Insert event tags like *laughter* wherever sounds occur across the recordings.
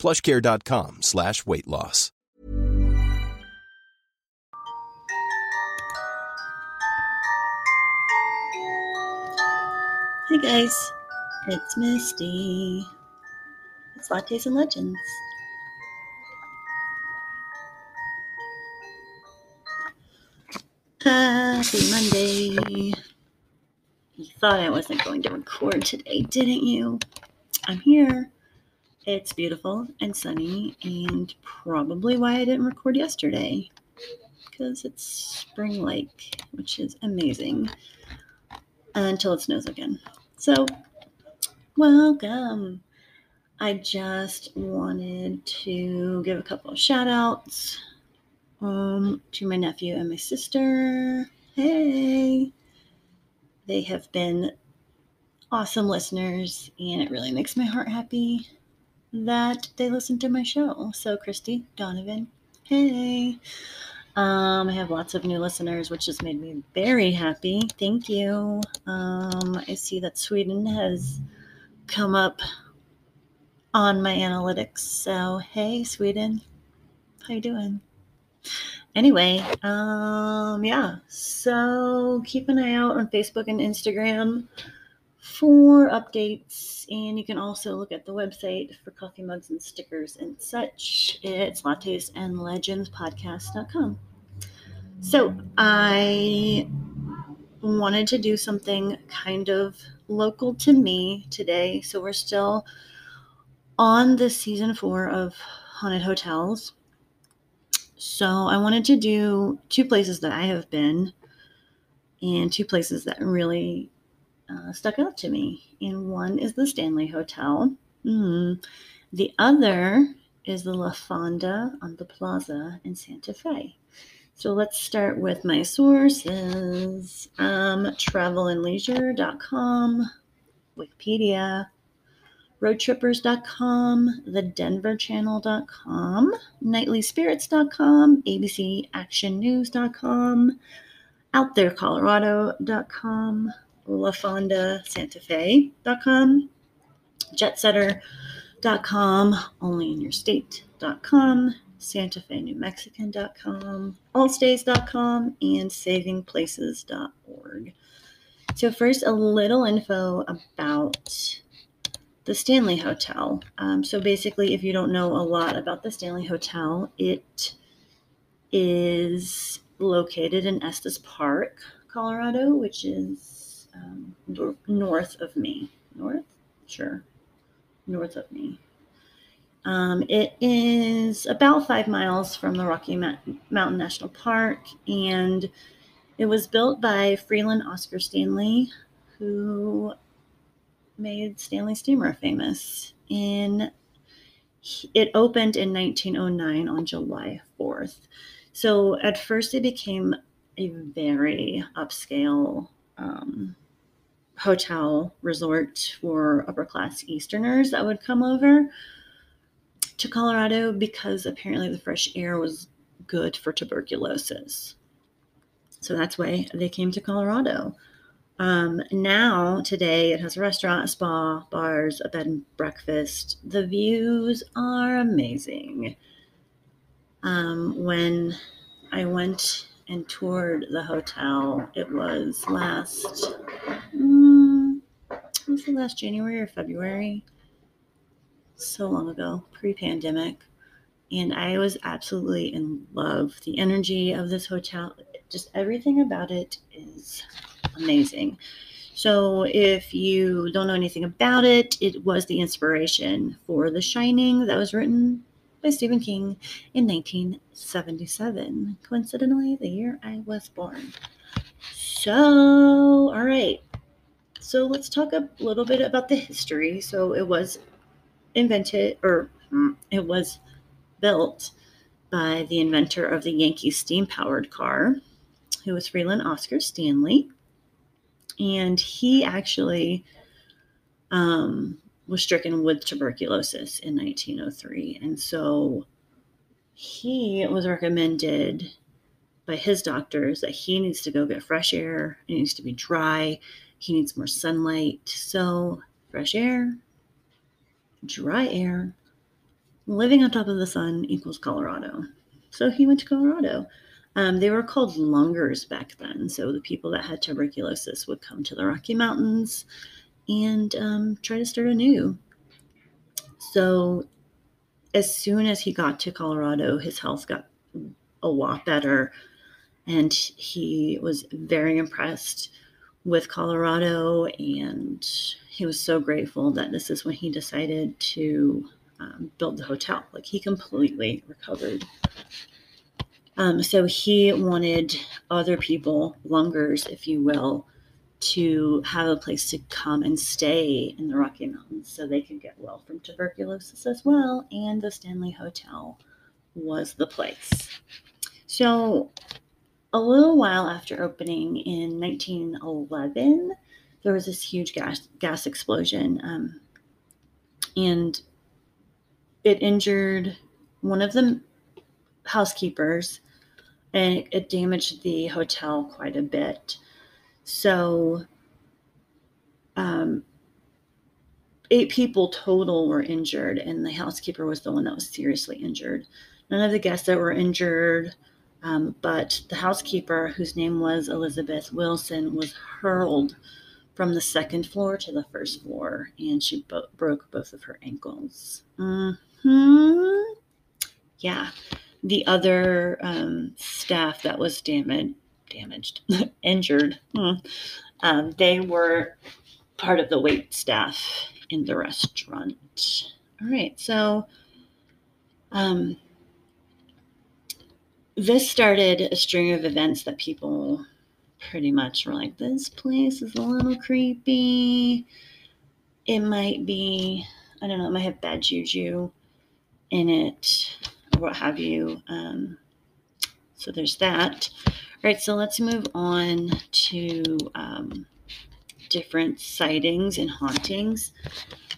plushcare.com slash weight loss. Hey guys, it's Misty. It's Lattes and Legends. Happy Monday. You thought I wasn't going to record today, didn't you? I'm here. It's beautiful and sunny, and probably why I didn't record yesterday. Because it's spring like, which is amazing. Until it snows again. So, welcome. I just wanted to give a couple of shout outs um, to my nephew and my sister. Hey, they have been awesome listeners, and it really makes my heart happy that they listen to my show. So, Christy, Donovan, hey. Um, I have lots of new listeners, which has made me very happy. Thank you. Um, I see that Sweden has come up on my analytics. So, hey, Sweden, how you doing? Anyway, um, yeah. So keep an eye out on Facebook and Instagram for updates, and you can also look at the website for coffee mugs and stickers and such. It's lattes and legends podcast.com. So I wanted to do something kind of local to me today. So we're still on the season four of Haunted Hotels. So I wanted to do two places that I have been and two places that really uh, stuck out to me. And one is the Stanley Hotel. Mm. The other is the La Fonda on the Plaza in Santa Fe. So let's start with my sources um, travelandleisure.com, Wikipedia, roadtrippers.com, thedenverchannel.com, nightlyspirits.com, abcactionnews.com, outtherecolorado.com, lafondasantafe.com, jetsetter.com, onlyinyourstate.com, New Mexican.com, allstays.com, and savingplaces.org. So, first, a little info about the Stanley Hotel. Um, so, basically, if you don't know a lot about the Stanley Hotel, it is located in Estes Park, Colorado, which is um, north of me. North? Sure. North of me. Um, it is about five miles from the Rocky Mountain National Park, and it was built by Freeland Oscar Stanley, who made Stanley Steamer famous. In it opened in 1909 on July 4th. So at first, it became a very upscale um, hotel resort for upper class Easterners that would come over to Colorado because apparently the fresh air was good for tuberculosis. So that's why they came to Colorado. Um, now, today, it has a restaurant, a spa, bars, a bed and breakfast. The views are amazing. Um, when I went and toured the hotel, it was last, um, was it last January or February? so long ago, pre pandemic. And I was absolutely in love. The energy of this hotel, just everything about it is amazing. So, if you don't know anything about it, it was the inspiration for The Shining that was written by Stephen King in 1977. Coincidentally, the year I was born. So, all right. So, let's talk a little bit about the history. So, it was invented or mm, it was built by the inventor of the Yankee steam powered car, who was Freeland Oscar Stanley. And he actually um, was stricken with tuberculosis in 1903. And so he was recommended by his doctors that he needs to go get fresh air, it needs to be dry, he needs more sunlight. So, fresh air, dry air, living on top of the sun equals Colorado. So he went to Colorado. Um, they were called lungers back then. So the people that had tuberculosis would come to the Rocky Mountains and um, try to start anew. So as soon as he got to Colorado, his health got a lot better. And he was very impressed with Colorado. And he was so grateful that this is when he decided to um, build the hotel. Like he completely recovered. Um, so he wanted other people, lungers, if you will, to have a place to come and stay in the Rocky Mountains so they could get well from tuberculosis as well. And the Stanley Hotel was the place. So, a little while after opening in 1911, there was this huge gas, gas explosion. Um, and it injured one of the housekeepers and it, it damaged the hotel quite a bit. So, um, eight people total were injured, and the housekeeper was the one that was seriously injured. None of the guests that were injured, um, but the housekeeper, whose name was Elizabeth Wilson, was hurled from the second floor to the first floor, and she bo- broke both of her ankles. Hmm. Yeah. The other um, staff that was damaged, damaged, *laughs* injured, hmm, um, they were part of the wait staff in the restaurant. All right. So, um, this started a string of events that people pretty much were like, this place is a little creepy. It might be, I don't know, it might have bad juju in it or what have you. Um, so there's that. Right, so let's move on to um, different sightings and hauntings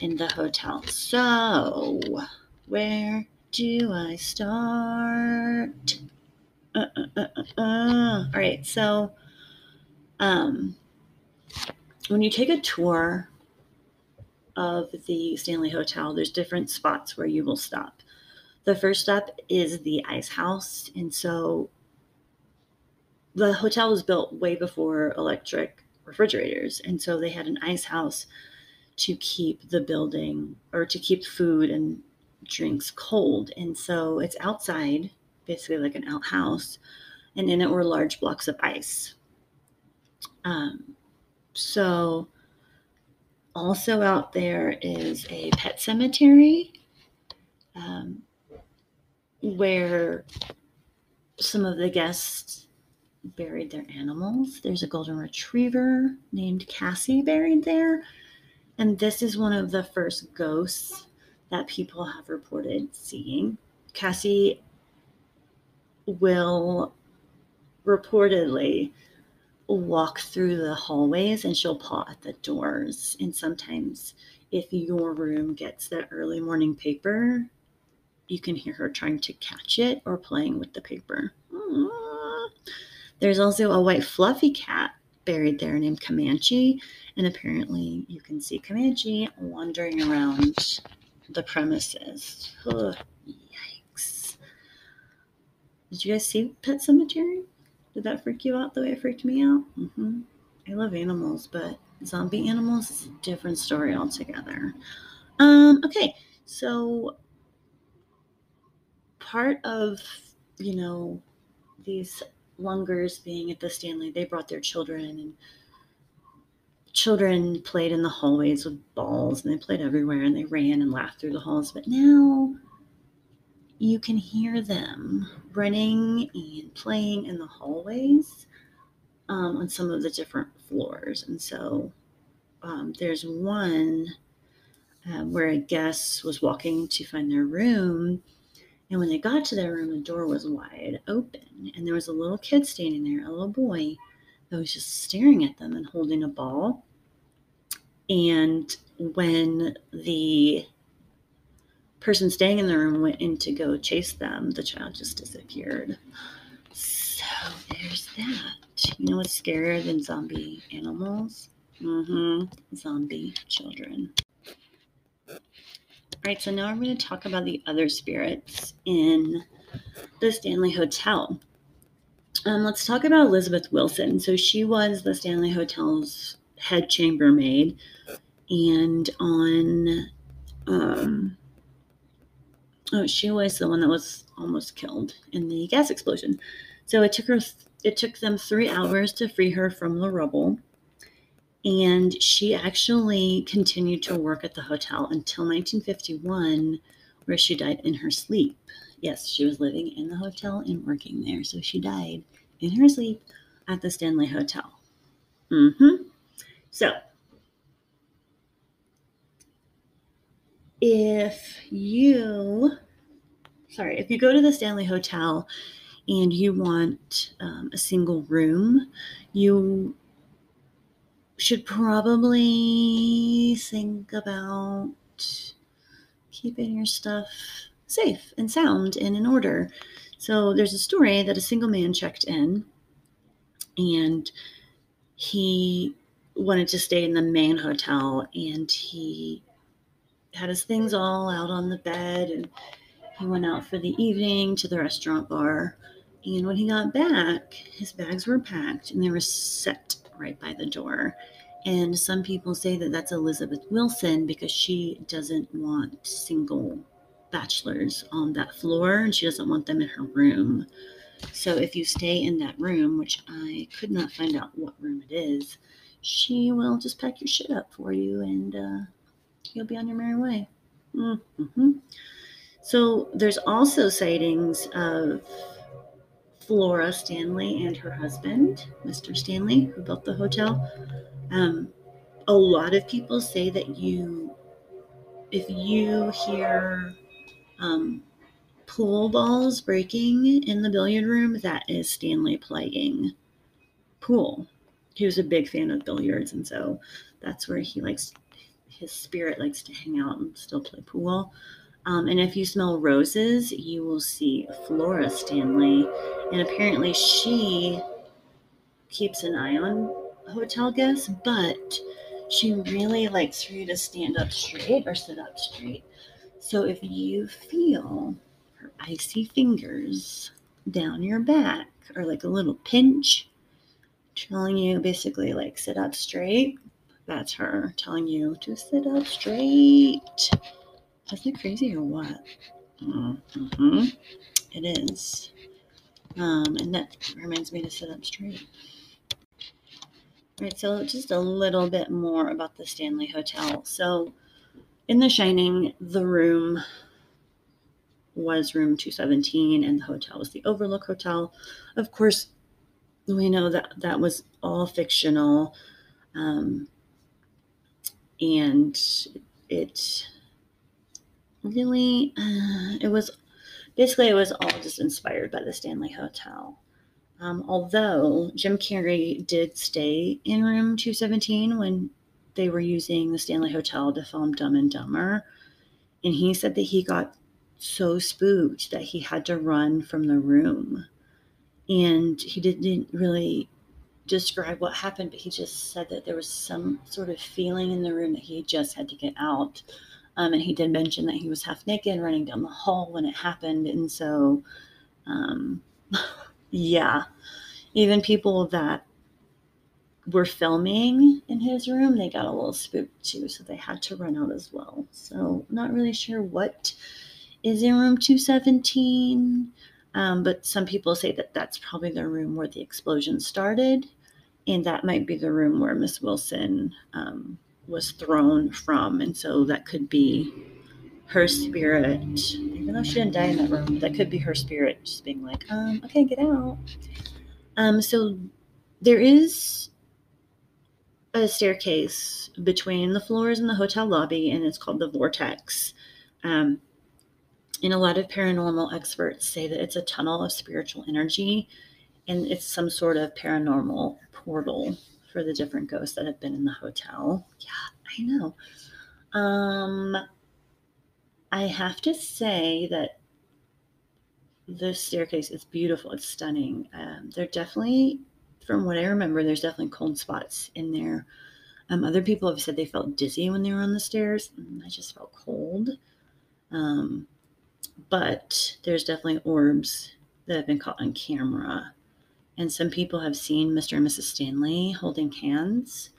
in the hotel. So, where do I start? Uh, uh, uh, uh, uh. All right, so um, when you take a tour of the Stanley Hotel, there's different spots where you will stop. The first stop is the ice house. And so the hotel was built way before electric refrigerators. And so they had an ice house to keep the building or to keep food and drinks cold. And so it's outside, basically like an outhouse. And in it were large blocks of ice. Um, so also out there is a pet cemetery um, where some of the guests buried their animals. There's a golden retriever named Cassie buried there. And this is one of the first ghosts that people have reported seeing. Cassie will reportedly walk through the hallways and she'll paw at the doors. And sometimes, if your room gets that early morning paper, you can hear her trying to catch it or playing with the paper. There's also a white fluffy cat buried there named Comanche, and apparently you can see Comanche wandering around the premises. Ugh, yikes. Did you guys see Pet Sematary? Did that freak you out the way it freaked me out? Mm-hmm. I love animals, but zombie animals is a different story altogether. Um, okay, so part of, you know, these lungers being at the Stanley, they brought their children and children played in the hallways with balls and they played everywhere and they ran and laughed through the halls. But now you can hear them running and playing in the hallways um, on some of the different floors. And so um, there's one uh, where a guest was walking to find their room And when they got to their room, the door was wide open, and there was a little kid standing there, a little boy, that was just staring at them and holding a ball. And when the person staying in the room went in to go chase them, the child just disappeared. So there's that. You know what's scarier than zombie animals? Mm-hmm. Zombie children. Right, so now I'm going to talk about the other spirits in the Stanley Hotel. Um, let's talk about Elizabeth Wilson. So she was the Stanley Hotel's head chambermaid, and on um, oh, she was the one that was almost killed in the gas explosion. So it took her it took them three hours to free her from the rubble. And she actually continued to work at the hotel until 1951, where she died in her sleep. Yes, she was living in the hotel and working there. So she died in her sleep at the Stanley Hotel. Mm-hmm. So if you sorry if you go to the stanley hotel and you want um, a single room you should probably think about keeping your stuff safe and sound and in order so there's a story that a single man checked in and he wanted to stay in the main hotel and he had his things all out on the bed and he went out for the evening to the restaurant bar. And when he got back, his bags were packed and they were set right by the door. And some people say that that's Elizabeth Wilson because she doesn't want single bachelors on that floor and she doesn't want them in her room. So if you stay in that room, which I could not find out what room it is, she will just pack your shit up for you and uh, you'll be on your merry way. Mm-hmm. So there's also sightings of Flora Stanley and her husband, Mr. Stanley, who built the hotel. Um, a lot of people say that you, if you hear um, pool balls breaking in the billiard room, that is Stanley playing pool. He was a big fan of billiards, and so that's where he likes his spirit likes to hang out and still play pool. Um, and if you smell roses, you will see Flora Stanley. And apparently, she keeps an eye on hotel guests, but she really likes for you to stand up straight or sit up straight. So if you feel her icy fingers down your back or like a little pinch, telling you basically like sit up straight, that's her telling you to sit up straight. Isn't it crazy or what? Mm-hmm. It is. Um, and that reminds me to sit up straight. All right, so just a little bit more about the Stanley Hotel. So, in The Shining, the room was room 217, and the hotel was the Overlook Hotel. Of course, we know that that was all fictional. Um, and it really uh, it was basically it was all just inspired by the stanley hotel um, although jim carrey did stay in room 217 when they were using the stanley hotel to film dumb and dumber and he said that he got so spooked that he had to run from the room and he didn't really describe what happened, but he just said that there was some sort of feeling in the room that he just had to get out. Um, and he did mention that he was half naked running down the hall when it happened. And so, um, *laughs* yeah, even people that were filming in his room, they got a little spooked too. So they had to run out as well. So, not really sure what is in room 217. Um, but some people say that that's probably the room where the explosion started and that might be the room where Miss Wilson um, was thrown from, and so that could be her spirit, even though she didn't die in that room, that could be her spirit just being like, um, okay, get out. Um, so there is a staircase between the floors in the hotel lobby, and it's called the Vortex. Um, and a lot of paranormal experts say that it's a tunnel of spiritual energy and it's some sort of paranormal portal for the different ghosts that have been in the hotel. Yeah, I know. Um, I have to say that this staircase is beautiful. It's stunning. Um, there definitely, from what I remember, there's definitely cold spots in there. Um, other people have said they felt dizzy when they were on the stairs. I just felt cold. Um, but there's definitely orbs that have been caught on camera. And some people have seen Mr. and Mrs. Stanley holding hands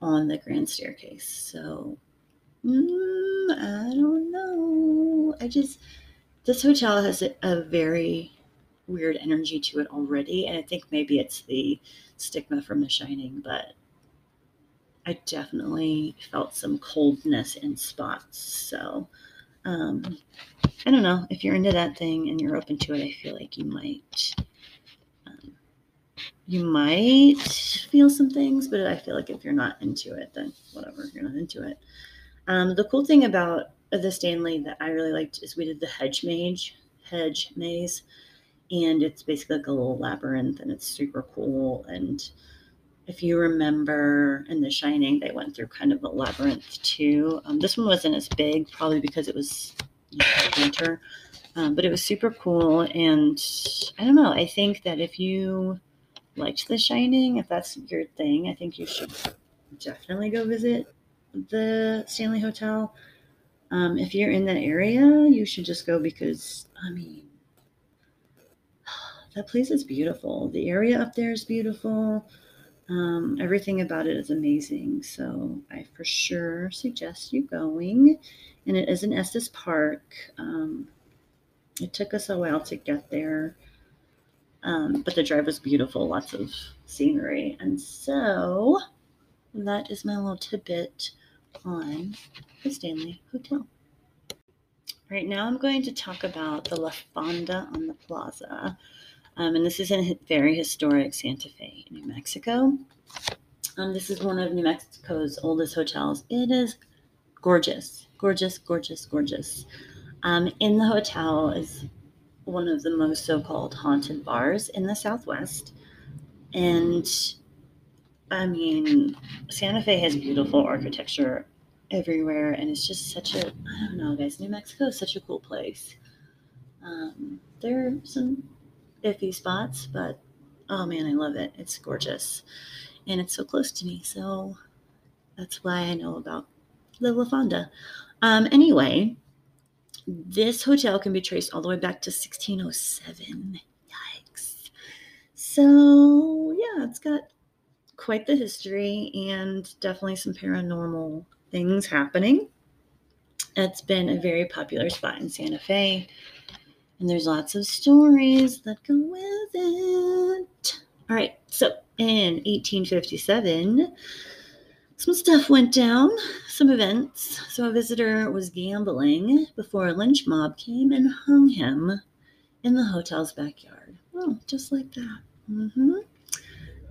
on the grand staircase. So, mm, I don't know. I just, this hotel has a, very weird energy to it already. And I think maybe it's the stigma from The Shining, but I definitely felt some coldness in spots. So, um, I don't know if you're into that thing and you're open to it. I feel like you might, you might feel some things, but I feel like if you're not into it, then whatever, you're not into it. Um, the cool thing about the Stanley that I really liked is we did the hedge mage, hedge maze, and it's basically like a little labyrinth, and it's super cool and if you remember in The Shining, they went through kind of a labyrinth too. Um, this one wasn't as big, probably because it was you know, winter, um, but it was super cool. And I don't know, I think that if you liked The Shining, if that's your thing, I think you should definitely go visit the Stanley Hotel. Um, if you're in that area, you should just go because, I mean, *sighs* that place is beautiful. The area up there is beautiful. Um, everything about it is amazing. So I for sure suggest you going. And it is in Estes Park. Um, it took us a while to get there, um, but the drive was beautiful, lots of scenery. And so that is my little tidbit on the Stanley Hotel. Right now, I'm going to talk about the La Fonda on the Plaza. Um, and this is in very historic Santa Fe, New Mexico. Um, this is one of New Mexico's oldest hotels. It is gorgeous, gorgeous, gorgeous, gorgeous. Um, in the hotel is one of the most so called haunted bars in the Southwest. And I mean, Santa Fe has beautiful architecture everywhere, and it's just such a, I don't know, guys, New Mexico is such a cool place. Um, there are some iffy spots, but oh man, I love it. It's gorgeous. And it's so close to me. So that's why I know about the La Fonda. Um, anyway, this hotel can be traced all the way back to 1607. Yikes. So, yeah, it's got quite the history and definitely some paranormal things happening. It's been a very popular spot in Santa Fe. And there's lots of stories that go with it. All right, so in 1857, some stuff went down, some events. So a visitor was gambling before a lynch mob came and hung him in the hotel's backyard. Oh, just like that. Mm-hmm.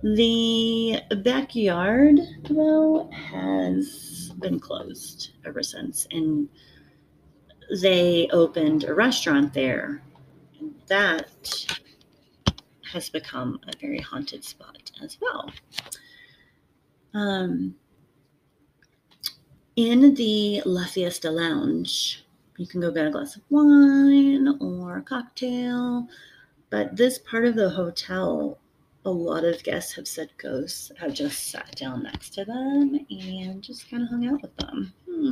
The backyard, though, has been closed ever since. And they opened a restaurant there. And that has become a very haunted spot as well. Um, in the La Fiesta Lounge, you can go get a glass of wine or a cocktail. But this part of the hotel, a lot of guests have said ghosts have just sat down next to them and just kind of hung out with them. Hmm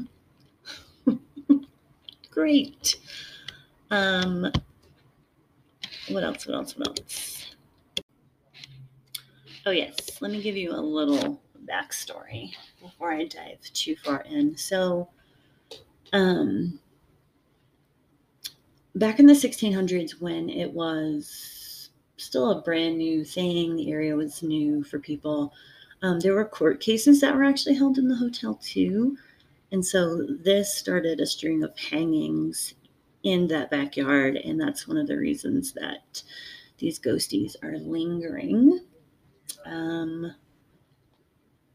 *laughs* great. Um, what else? What else? What else? Oh, yes. Let me give you a little backstory before I dive too far in. So, um, back in the 1600s, when it was still a brand new thing, the area was new for people. Um, there were court cases that were actually held in the hotel too. And so this started a string of hangings in that backyard. And that's one of the reasons that these ghosties are lingering. Um,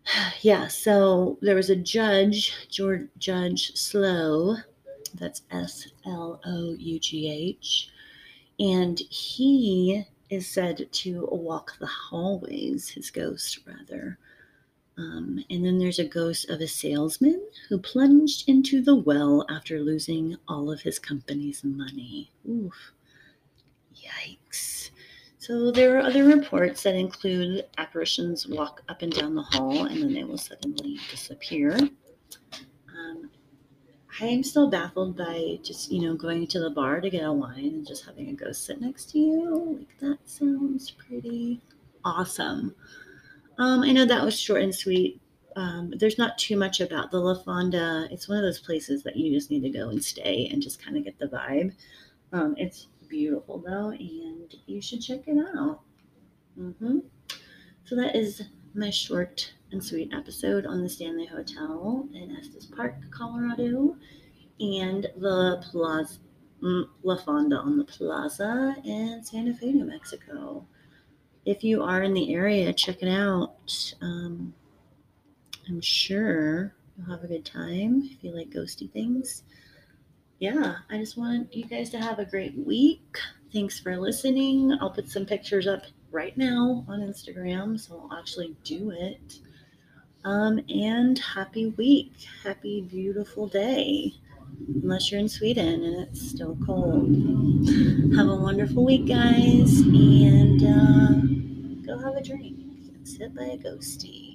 *sighs* yeah, so there was a judge, George Judge Slough, That's S L O U G H. And he is said to walk the hallways, his ghost, rather. Um, and then there's a ghost of a salesman who plunged into the well after losing all of his company's money. Oof. Yikes. So there are other reports that include apparitions walk up and down the hall and then they will suddenly disappear. Um, I am still baffled by just, you know, going to the bar to get a wine and just having a ghost sit next to you. Like, that sounds pretty awesome. Um, I know that was short and sweet. Um, there's not too much about the La Fonda. It's one of those places that you just need to go and stay and just kind of get the vibe. Um, it's beautiful though, and you should check it out. Mm-hmm. So that is my short and sweet episode on the Stanley Hotel in Estes Park, Colorado, and the Plaza mm, La Fonda on the Plaza in Santa Fe, New Mexico if you are in the area, check it out. Um, I'm sure you'll have a good time if you like ghosty things. Yeah, I just want you guys to have a great week. Thanks for listening. I'll put some pictures up right now on Instagram, so I'll actually do it. Um, and happy week. Happy, beautiful day. Unless you're in Sweden and it's still cold. Have a wonderful week, guys, and uh, go have a drink and sit by a ghosty.